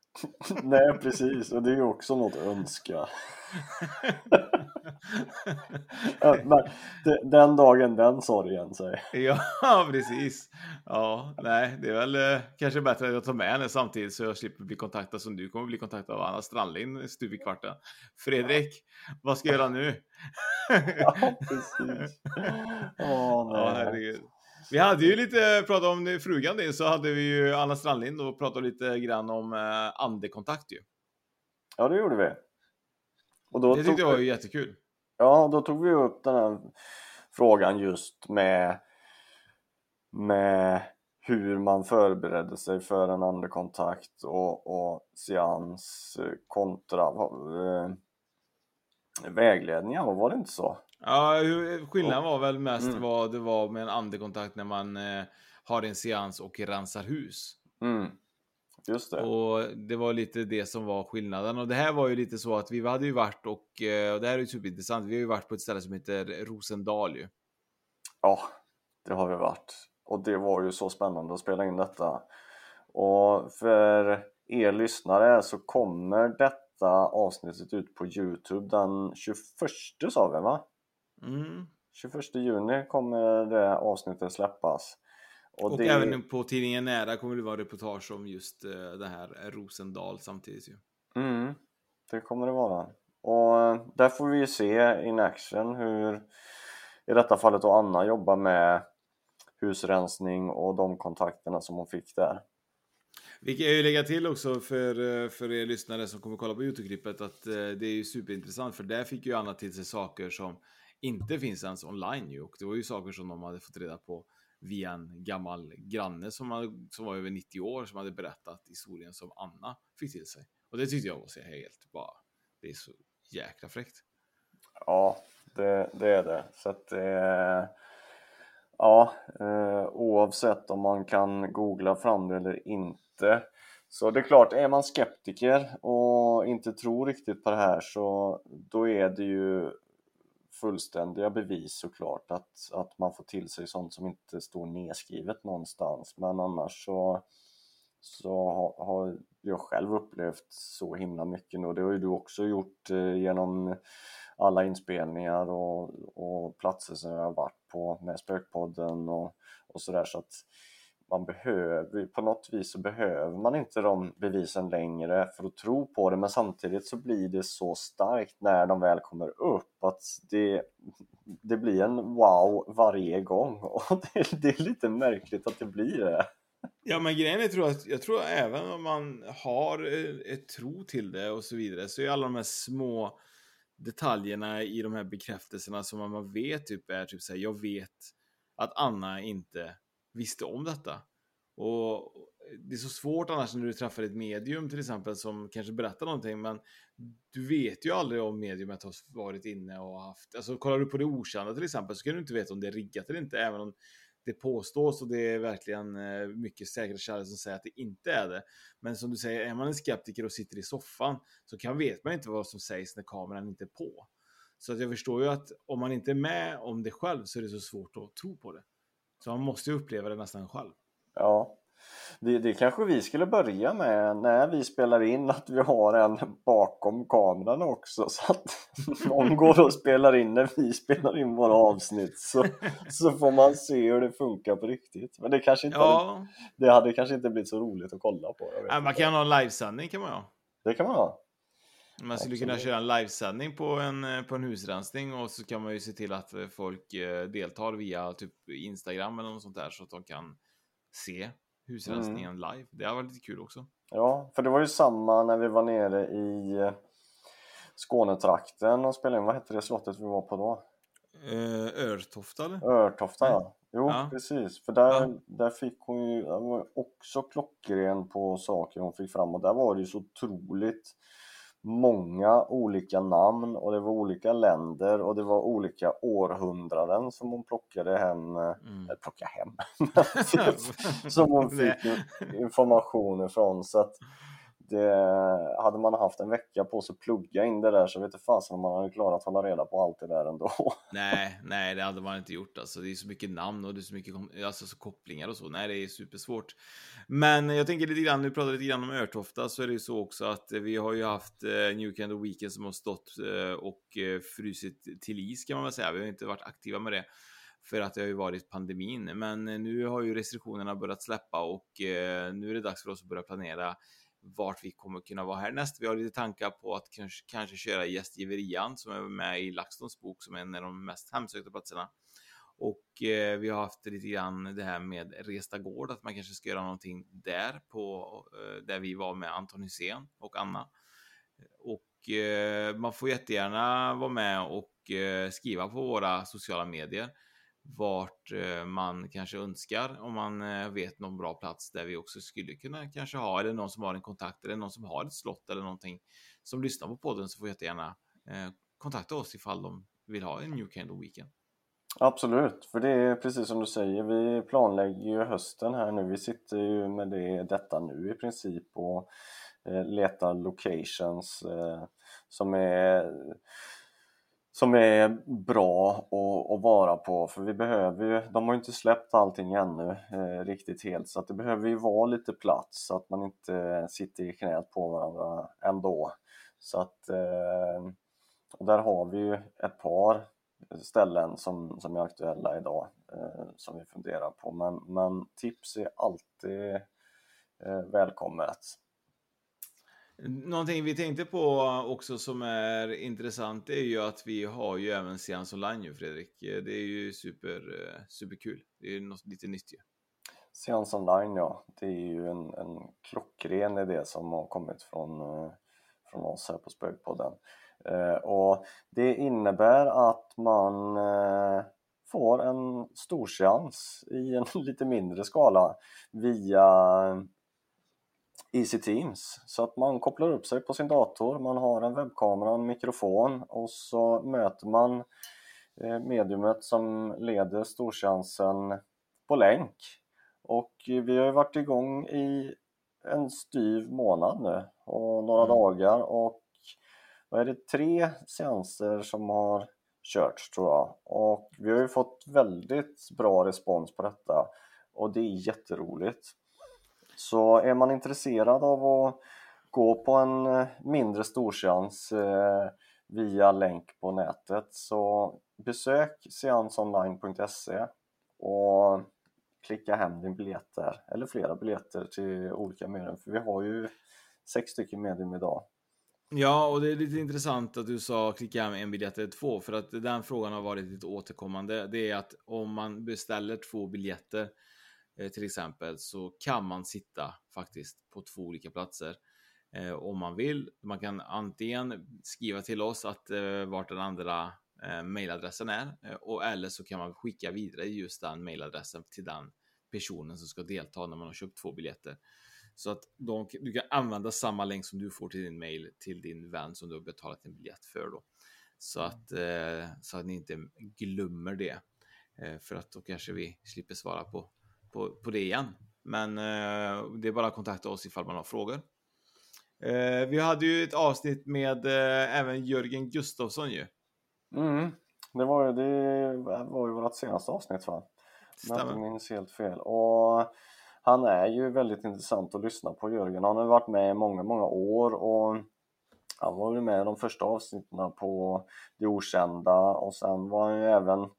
<laughs> Nej, precis, och det är ju också något att önska. <laughs> <laughs> Ja, den dagen, den sorgen sig. Ja, <laughs> precis. Ja, nej, det är väl eh, kanske bättre att jag tar med henne samtidigt så jag slipper bli kontaktad som du kommer bli kontaktad av Anna Strandlind stup i kvarten. Fredrik, vad ska jag göra nu? <laughs> Ja, precis. Åh, Ja, nej. herregud. Vi hade ju lite, pratat om frugan din, så hade vi ju Anna Strandlind och pratade lite grann om eh, andekontakt ju. Ja, det gjorde vi. Och då Det tyckte tog jag var jättekul. Ja, då tog vi upp den här frågan just med, med hur man förberedde sig för en andekontakt och, och seans eh, kontra eh, vägledningar, var det inte så? Ja, skillnaden var väl mest Mm. vad det var med en andekontakt när man eh, har en seans och rensar hus. Mm. Just det. Och det var lite det som var skillnaden. Och det här var ju lite så att vi hade ju varit och, eh, och det här är ju superintressant, vi har ju varit på ett ställe som heter Rosendal ju. Ja, det har vi varit. Och det var ju så spännande att spela in detta. Och för er lyssnare så kommer detta avsnittet ut på Youtube den 21 sa vi va? Mm. 21 juni kommer det avsnittet släppas. Och, det... även på tidningen Nära kommer det vara reportage om just eh, det här Rosendal samtidigt ju. Mm, det kommer det vara. Och eh, där får vi ju se in action hur i detta fallet då Anna jobbar med husrensning och de kontakterna som hon fick där. Vi kan ju lägga till också för, eh, för er lyssnare som kommer kolla på Youtube-klippet att det är ju superintressant för där fick ju Anna till sig saker som inte finns ens online ju och det var ju saker som de hade fått reda på via en gammal granne som, hade, som var över 90 år som hade berättat historien som Anna fick till sig. Och det tyckte jag var så helt bara, det är så jäkla fräckt. Ja, det, det är det. Så att det Ja, eh, oavsett om man kan googla fram det eller inte. Så det är klart, är man skeptiker och inte tror riktigt på det här så då är det ju fullständiga bevis såklart att, att man får till sig sånt som inte står nedskrivet någonstans. Men annars så, så har, har jag själv upplevt så himla mycket nu och det har ju du också gjort eh, genom alla inspelningar och, och platser som jag har varit på med Spökpodden och, och sådär så att man behöver, på något vis så behöver man inte de bevisen längre för att tro på det men samtidigt så blir det så starkt när de väl kommer upp att det, det blir en wow varje gång <laughs> och det, det är lite märkligt att det blir det. Ja, men grejen är tror att jag tror även om man har eh, ett tro till det och så vidare så är alla de här små detaljerna i de här bekräftelserna som man vet typ är typ så här. jag vet att Anna inte visste om detta. Och det är så svårt annars när du träffar ett medium till exempel som kanske berättar någonting men du vet ju aldrig om mediumet har varit inne och haft, alltså kollar du på det okända till exempel så kan du inte veta om det är riggat eller inte även om det påstås och det är verkligen eh, mycket säkra källor som säger att det inte är det. Men som du säger, är man en skeptiker och sitter i soffan så kan vet man inte vad som sägs när kameran inte är på. Så att jag förstår ju att om man inte är med om det själv så är det så svårt att tro på det. Så man måste ju uppleva det nästan själv. Ja, det, det kanske vi skulle börja med när vi spelar in att vi har en bakom kameran också så att <laughs> någon går och spelar in när vi spelar in våra avsnitt så, så får man se hur det funkar på riktigt. Men det kanske inte Ja. hade, det hade kanske inte blivit så roligt att kolla på. Jag man inte. kan ha en livesändning kan man ha. Det kan man ha. Man skulle kunna köra en livesändning på en, eh, på en husrensning och så kan man ju se till att eh, folk eh, deltar via typ Instagram eller något sånt där så att de kan se husrensningen Mm. live. Det har varit lite kul också. Ja, för det var ju samma när vi var nere i Skånetrakten och spelade in. Vad hette det slottet vi var på då? Eh, Örtofta eller? Örtofta ja. Jo, Ja. precis. För där, Ja. där fick hon ju det var också klockren på saker hon fick fram och där var det ju så otroligt många olika namn och det var olika länder och det var olika århundraden som hon plockade hem, Mm. eller plockade hem, <laughs> som hon fick information ifrån. Så att det, eh, hade man haft en vecka på sig att plugga in det där så vet inte fasen om man hade klarat att hålla reda på allt det där ändå. <laughs> Nej, nej, det hade man inte gjort. Alltså, det är så mycket namn och det är så mycket alltså, så kopplingar och så. Nej, det är supersvårt. Men jag tänker lite grann, nu pratar vi lite grann om Örtofta, så är det ju så också att eh, vi har ju haft eh, New Kind of Weekend som har stått eh, och eh, frusit till is kan man väl säga. Vi har inte varit aktiva med det för att det har ju varit pandemin. Men eh, nu har ju restriktionerna börjat släppa och nu är det dags för oss att börja planera vart vi kommer kunna vara härnäst. Vi har lite tankar på att kanske, kanske köra gästgiverian som är med i LaxTons bok som är en av de mest hemsökta platserna. Och eh, vi har haft lite grann det här med Resta Gård, att man kanske ska göra någonting där på eh, där vi var med Anton Hysén och Anna. Och eh, man får jättegärna vara med och eh, skriva på våra sociala medier vart eh, man kanske önskar om man eh, vet någon bra plats där vi också skulle kunna kanske ha eller någon som har en kontakt eller någon som har ett slott eller någonting som lyssnar på podden så får jättegärna eh, kontakta oss ifall de vill ha en New Candle Weekend. Absolut, för det är precis som du säger, vi planlägger ju hösten här nu. Vi sitter ju med det, detta nu i princip och letar locations som är som är bra att, att vara på för vi behöver ju, de har ju inte släppt allting ännu eh, riktigt helt så att det behöver ju vara lite plats så att man inte sitter i knät på varandra ändå. Så att eh, och där har vi ju ett par ställen som, som är aktuella idag eh, som vi funderar på men, men tips är alltid eh, välkommet. Någonting vi tänkte på också som är intressant är ju att vi har ju även Seans online ju Fredrik. Det är ju super, superkul. Det är ju något lite nytt ju. Seans online ja, det är ju en, en klockren idé som har kommit från, eh, från oss här på Spökpodden. Eh, och det innebär att man eh, får en storseans i en <laughs> lite mindre skala via Easy Teams så att man kopplar upp sig på sin dator, man har en webbkamera, en mikrofon och så möter man eh, mediumet som leder storseansen på länk. Och vi har ju varit igång i en styv månad nu och några Mm. dagar och vad är det, tre seanser som har körts tror jag. Och vi har ju fått väldigt bra respons på detta och det är jätteroligt. Så är man intresserad av att gå på en eh, mindre storseans eh, via länk på nätet så besök seansonline.se och klicka hem din biljett där, eller flera biljetter till olika medium, för vi har ju sex stycken medium idag. Ja, och det är lite intressant att du sa klicka hem en biljett eller två, för att den frågan har varit lite återkommande. Det är att om man beställer två biljetter eh, till exempel så kan man sitta faktiskt på två olika platser eh, om man vill. Man kan antingen skriva till oss att eh, vart den andra eh, mailadressen är eh, och eller så kan man skicka vidare just den mailadressen till den personen som ska delta när man har köpt två biljetter. Så att de, du kan använda samma länk som du får till din mail till din vän som du har betalat en biljett för då. Så att, eh, så att ni inte glömmer det. Eh, för att då kanske vi slipper svara på, på, på det igen. Men eh, det är bara att kontakta oss ifall man har frågor. Eh, vi hade ju ett avsnitt med eh, även Jörgen Gustafsson ju. Mm. Det var ju, det var ju vårt senaste avsnitt va? Om jag inte minns helt fel. Och han är ju väldigt intressant att lyssna på Jörgen. Han har varit med i många, många år och han var ju med i de första avsnitten på Det Okända och sen var han ju även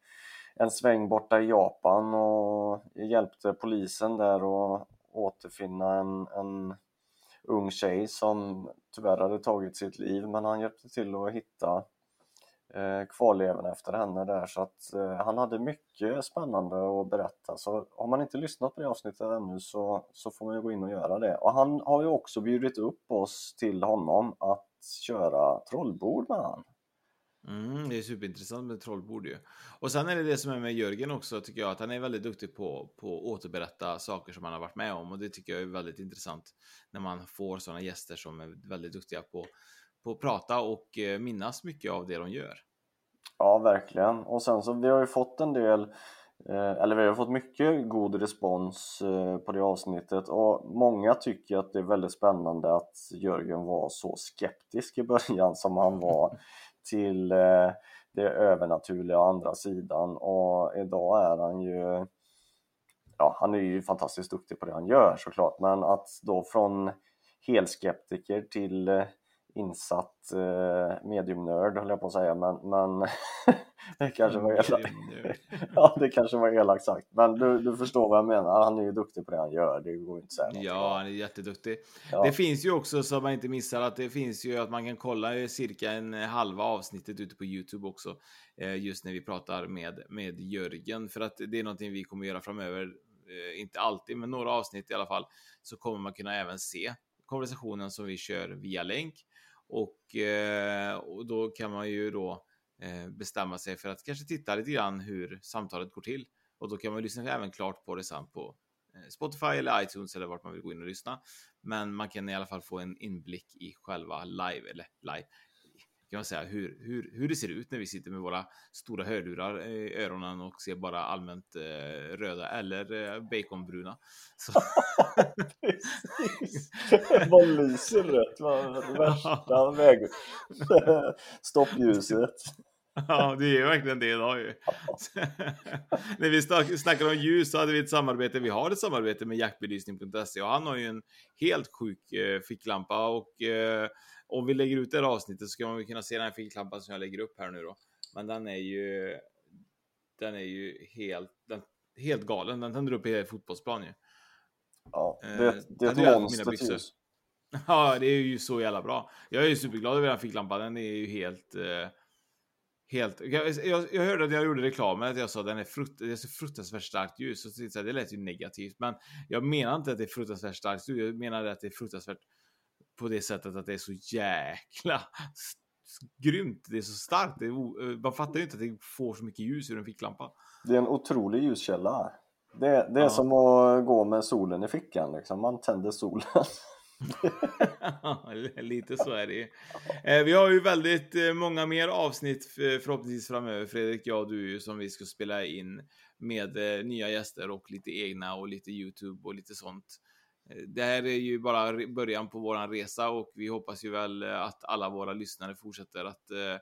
en sväng borta i Japan och hjälpte polisen där att återfinna en, en ung tjej som tyvärr hade tagit sitt liv men han hjälpte till att hitta eh, kvarlevorna efter henne där. Så att eh, han hade mycket spännande att berätta. Så har man inte lyssnat på det avsnittet ännu så, så får man ju gå in och göra det. Och han har ju också bjudit upp oss till honom att köra trollbord med han. Mm, det är superintressant med trollbord ju. Och sen är det det som är med Jörgen också, tycker jag, att han är väldigt duktig på, på att återberätta saker som han har varit med om. Och det tycker jag är väldigt intressant när man får sådana gäster som är väldigt duktiga på, på att prata och eh, minnas mycket av det de gör. Ja, verkligen. Och sen så vi har ju fått en del, eh, eller vi har fått mycket god respons eh, på det avsnittet och många tycker att det är väldigt spännande att Jörgen var så skeptisk i början som han var <laughs> till eh, det övernaturliga å andra sidan. Och idag är han ju ja, han är ju fantastiskt duktig på det han gör såklart, men att då från helskeptiker till eh, insatt eh, mediumnörd höll jag på att säga, men, men <laughs> det <laughs> kanske var elakt. <laughs> ja, det kanske var elakt sagt, men du, du förstår vad jag menar. Han är ju duktig på det han gör, det går inte att säga något Ja, han är jätteduktig. Ja. Det finns ju också, så man inte missar, att det finns ju att man kan kolla cirka en halva avsnittet ute på Youtube också. eh, Just när vi pratar med, med Jörgen, för att det är någonting vi kommer göra framöver. eh, Inte alltid, men några avsnitt i alla fall. Så kommer man kunna även se konversationen som vi kör via länk. Och, eh, och då kan man ju då bestämma sig för att kanske titta lite grann hur samtalet går till. Och då kan man lyssna även klart på det sen på eh, Spotify eller iTunes eller vart man vill gå in och lyssna. Men man kan i alla fall få en inblick i själva live, eller live, kan man säga, hur, hur, hur det ser ut när vi sitter med våra stora hörlurar i öronen och ser bara allmänt eh, röda eller eh, baconbruna. <laughs> Så... Vad lyser rött, vad värsta <laughs> väg... <laughs> stoppljuset. <laughs> Ja, det är verkligen det idag ju. <laughs> När vi snack- snackar om ljus så hade vi ett samarbete. Vi har ett samarbete med jackbelysning.se och han har ju en helt sjuk eh, ficklampa och eh, om vi lägger ut det här avsnittet så ska man kunna se den här ficklampan som jag lägger upp här nu då. Men den är ju. Den är ju helt, den, helt galen. Den tänder upp i hela fotbollsplan ju. Ja, Eh, det, det är den gör ett monsterljus. <laughs> Ja, det är ju så jävla bra. Jag är ju superglad över den ficklampan. Den är ju helt... Eh, helt... Jag, jag, jag hörde att jag gjorde reklamen, att jag sa att den är, frukt, det är så fruktansvärt starkt ljus. Och så, jag, det lät ju negativt, men jag menar inte att det är fruktansvärt starkt ljus. Jag menar att det är fruktansvärt på det sättet att det är så jäkla grymt. Det är så starkt. Är, eh, man fattar ju inte att det får så mycket ljus ur en ficklampa. Det är en otrolig ljuskälla. Det, det är Ja. som att gå med solen i fickan liksom. Man tänder solen. <laughs> Lite så är det ju. Eh, vi har ju väldigt eh, många mer avsnitt förhoppningsvis framöver, Fredrik, jag och du, som vi ska spela in med eh, nya gäster och lite egna och lite Youtube och lite sånt. Det här är ju bara början på våran resa och vi hoppas ju väl att alla våra lyssnare fortsätter att eh,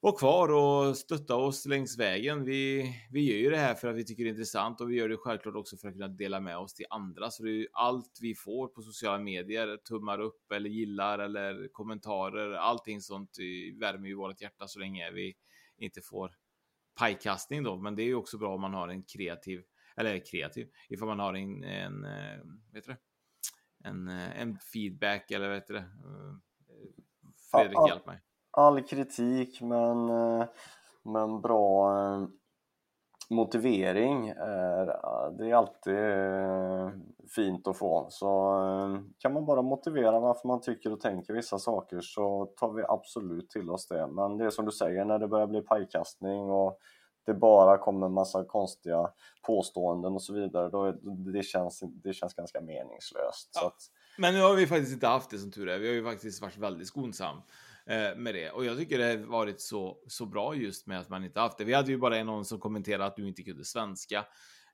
vara kvar och stötta oss längs vägen. Vi, vi gör ju det här för att vi tycker det är intressant och vi gör det självklart också för att kunna dela med oss till andra. Så det är ju allt vi får på sociala medier, tummar upp eller gillar eller kommentarer, allting sånt eh, värmer ju vårt hjärta så länge vi inte får pajkastning då. Men det är ju också bra om man har en kreativ, eller kreativ, ifall man har en, en eh, vet du det? En, eh, en feedback eller vet du det? Fredrik, hjälp mig. All kritik men, eh, men bra eh, motivering är, det är alltid eh, fint att få. Så eh, kan man bara motivera varför man tycker och tänker vissa saker så tar vi absolut till oss det. Men det är som du säger, när det börjar bli pajkastning och det bara kommer massa konstiga påståenden och så vidare, då, det, känns, det känns ganska meningslöst. Så att, Men nu har vi faktiskt inte haft det som tur är. Vi har ju faktiskt varit väldigt skonsam. Eh, med det. Och jag tycker det har varit så, så bra just med att man inte haft det. Vi hade ju bara någon som kommenterade att du inte kunde svenska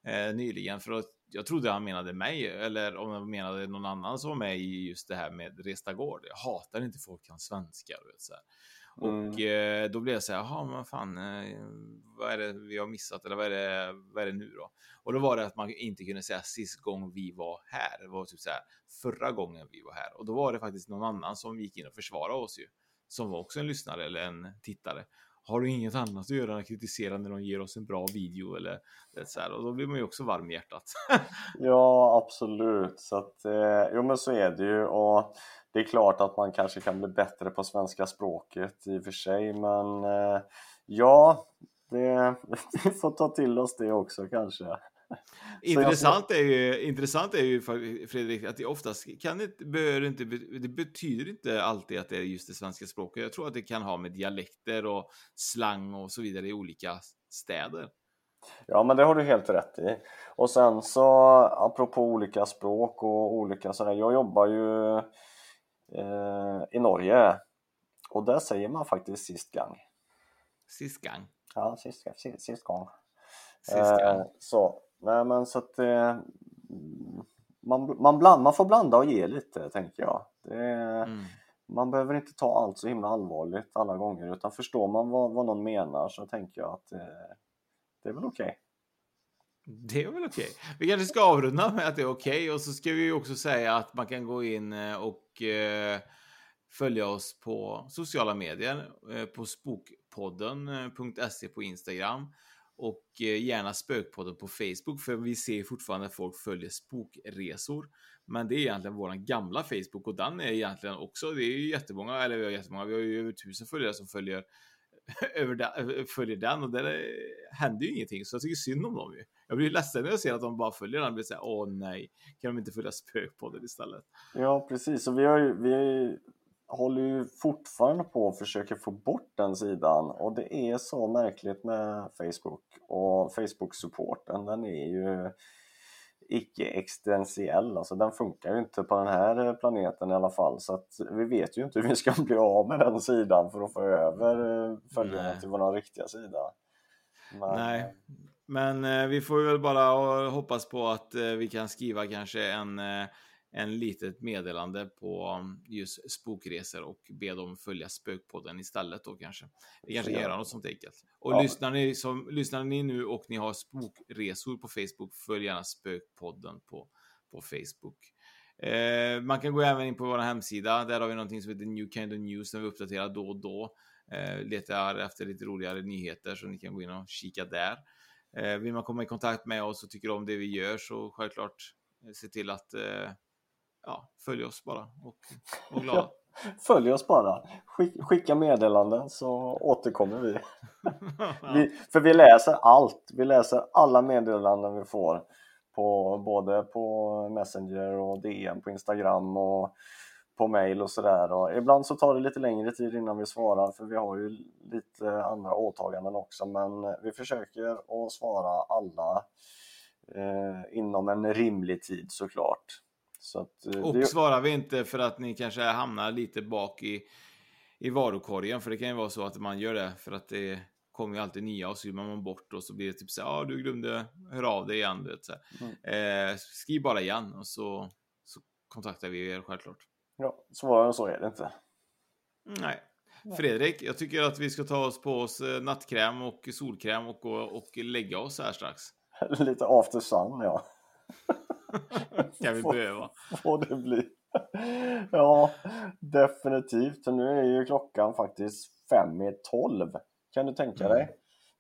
eh, nyligen, för att jag trodde han menade mig, eller om han menade någon annan som var med i just det här med Resta Gård. Jag hatar inte folk kan svenska, vet så här. Och eh, då blev jag så här, jaha, men fan, eh, vad är det vi har missat eller vad är det, vad är det nu då? Och då var det att man inte kunde säga sist gång vi var här. Det var typ så här förra gången vi var här och då var det faktiskt någon annan som gick in och försvarade oss ju som var också en lyssnare eller en tittare. Har du inget annat att göra än att kritisera när de ger oss en bra video eller så här och då blir man ju också varm i hjärtat. <laughs> Ja, absolut. Så att, eh, jo men så är det ju och det är klart att man kanske kan bli bättre på svenska språket i och för sig, men eh, ja, det, <laughs> vi får ta till oss det också kanske. <laughs> Intressant är, ju, intressant är ju Fredrik att det oftast kan det, bör inte, det betyder inte alltid att det är just det svenska språket. Jag tror att det kan ha med dialekter och slang och så vidare i olika städer. Ja, men det har du helt rätt i. Och sen så apropå olika språk och olika sådär. Jag jobbar ju eh, i Norge och där säger man faktiskt sist gang. Sist gang? Ja, sist, sist, sist gång. Sist gang. Eh, så, nej men så att eh, man, man, bland, man får blanda och ge lite tänker jag. Det, Mm. Man behöver inte ta allt så himla allvarligt alla gånger utan förstår man vad, vad någon menar så tänker jag att eh, det är väl okej. Det är väl okej. Vi kanske ska avrunda med att det är okej och så ska vi också säga att man kan gå in eh, och eh, följa oss på sociala medier eh, på spokpodden.se på Instagram och eh, gärna Spökpodden på Facebook för vi ser fortfarande att folk följer spokresor. Men det är egentligen våran gamla Facebook och den är egentligen också, det är ju jättemånga, eller vi har jättemånga, vi har ju över tusen följare som följer <laughs> över den, eh, följer den och där eh, händer ju ingenting så jag tycker synd om dem ju. Jag blir ledsen när jag ser att de bara följer den och blir såhär, åh nej, kan de inte följa Spökpodden istället? Ja precis, och vi, har ju, vi har ju, håller ju fortfarande på att försöka få bort den sidan. Och det är så märkligt med Facebook och Facebook-supporten, den är ju icke-existentiell, alltså den funkar ju inte på den här planeten i alla fall. Så att vi vet ju inte hur vi ska bli av med den sidan för att få över eh, följarna till vår riktiga sida. Men, Nej, men eh, vi får väl bara hoppas på att eh, vi kan skriva kanske en, en litet meddelande på just spokresor och be dem följa Spökpodden istället då kanske. Vi kanske göra något sånt enkelt. Och Ja. lyssnar, ni som, lyssnar ni nu och ni har spokresor på Facebook, följ gärna Spökpodden på, på Facebook. Eh, man kan gå även in på vår hemsida. Där har vi någonting som heter New Kind of News som vi uppdaterar då och då. Eh, letar efter lite roligare nyheter så ni kan gå in och kika där. Eh, vill man komma i kontakt med oss och tycker om det vi gör så självklart eh, se till att eh, ja, följa oss bara och var <laughs> glada. Följ oss bara, Skick, skicka meddelanden så återkommer vi. <laughs> vi. För vi läser allt, vi läser alla meddelanden vi får på, både på Messenger och DM på Instagram och på mail och sådär. Ibland så tar det lite längre tid innan vi svarar för vi har ju lite andra åtaganden också men vi försöker att svara alla eh, inom en rimlig tid såklart. Att, eh, Och det- svarar vi inte för att ni kanske hamnar lite bak i, i varukorgen, för det kan ju vara så att man gör det för att det kommer ju alltid nya och så glömmer man bort och så blir det typ så ja ah, du glömde höra av dig igen. Du vet, så här. eh, skriv bara igen och så, så kontaktar vi er självklart. Ja, svårare än så är det inte. Nej. Fredrik, jag tycker att vi ska ta oss på oss eh, nattkräm och solkräm och gå och lägga oss här strax. <laughs> Lite after sun, ja. <laughs> Kan vi behöva. Får det bli. <laughs> Ja, definitivt. Nu är ju klockan faktiskt fem i tolv. Kan du tänka Mm. dig?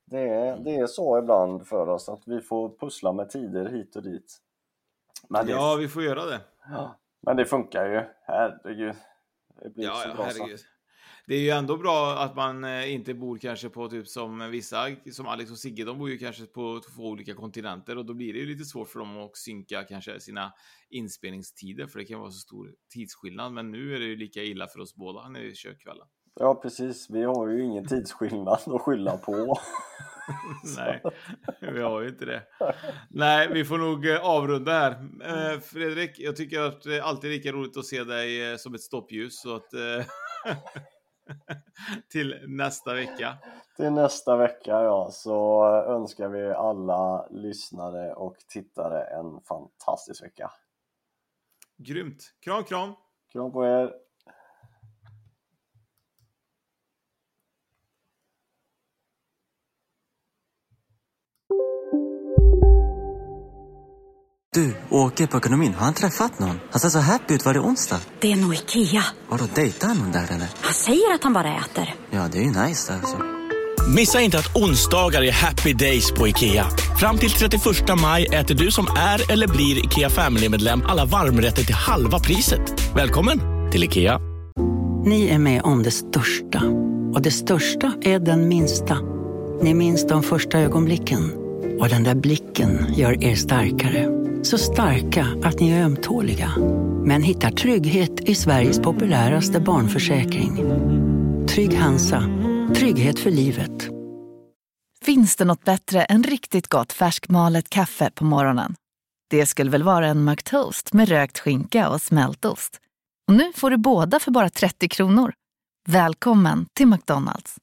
Det är, det är så ibland för oss att vi får pussla med tider hit och dit. Men det, Ja, vi får göra det. Ja, men det funkar ju. Herregud. Det blir Ja, så ja, bra så. Det är ju ändå bra att man eh, inte bor kanske på typ som vissa, som Alex och Sigge, de bor ju kanske på två olika kontinenter och då blir det ju lite svårt för dem att synka kanske sina inspelningstider för det kan vara så stor tidsskillnad. Men nu är det ju lika illa för oss båda när vi kör kvällen. Ja, precis. Vi har ju ingen tidsskillnad att skylla på. <laughs> Nej, vi har ju inte det. Nej, vi får nog eh, avrunda här. Eh, Fredrik, jag tycker att det är alltid lika roligt att se dig som ett stoppljus. Så att, <laughs> <laughs> Till nästa vecka. Till nästa vecka ja, så önskar vi alla lyssnare och tittare en fantastisk vecka. Grymt. Kram, kram. Kram på er. Du, åker på ekonomin. Har han träffat någon? Han ser så happy ut. Var det onsdag? Det är nog Ikea. Har du dejtat någon där eller? Han säger att han bara äter. Ja, det är ju nice alltså. Missa inte att onsdagar är happy days på IKEA. Fram till 31 maj äter du som är eller blir IKEA Family-medlem alla varmrätter till halva priset. Välkommen till IKEA. Ni är med om det största. Och det största är den minsta. Ni minns de första ögonblicken. Och den där blicken gör er starkare. Så starka att ni är ömtåliga. Men hittar trygghet i Sveriges populäraste barnförsäkring. Trygg Hansa. Trygghet för livet. Finns det något bättre än riktigt gott färskmalet kaffe på morgonen? Det skulle väl vara en McToast med rökt skinka och smältost. Och nu får du båda för bara 30 kronor. Välkommen till McDonalds.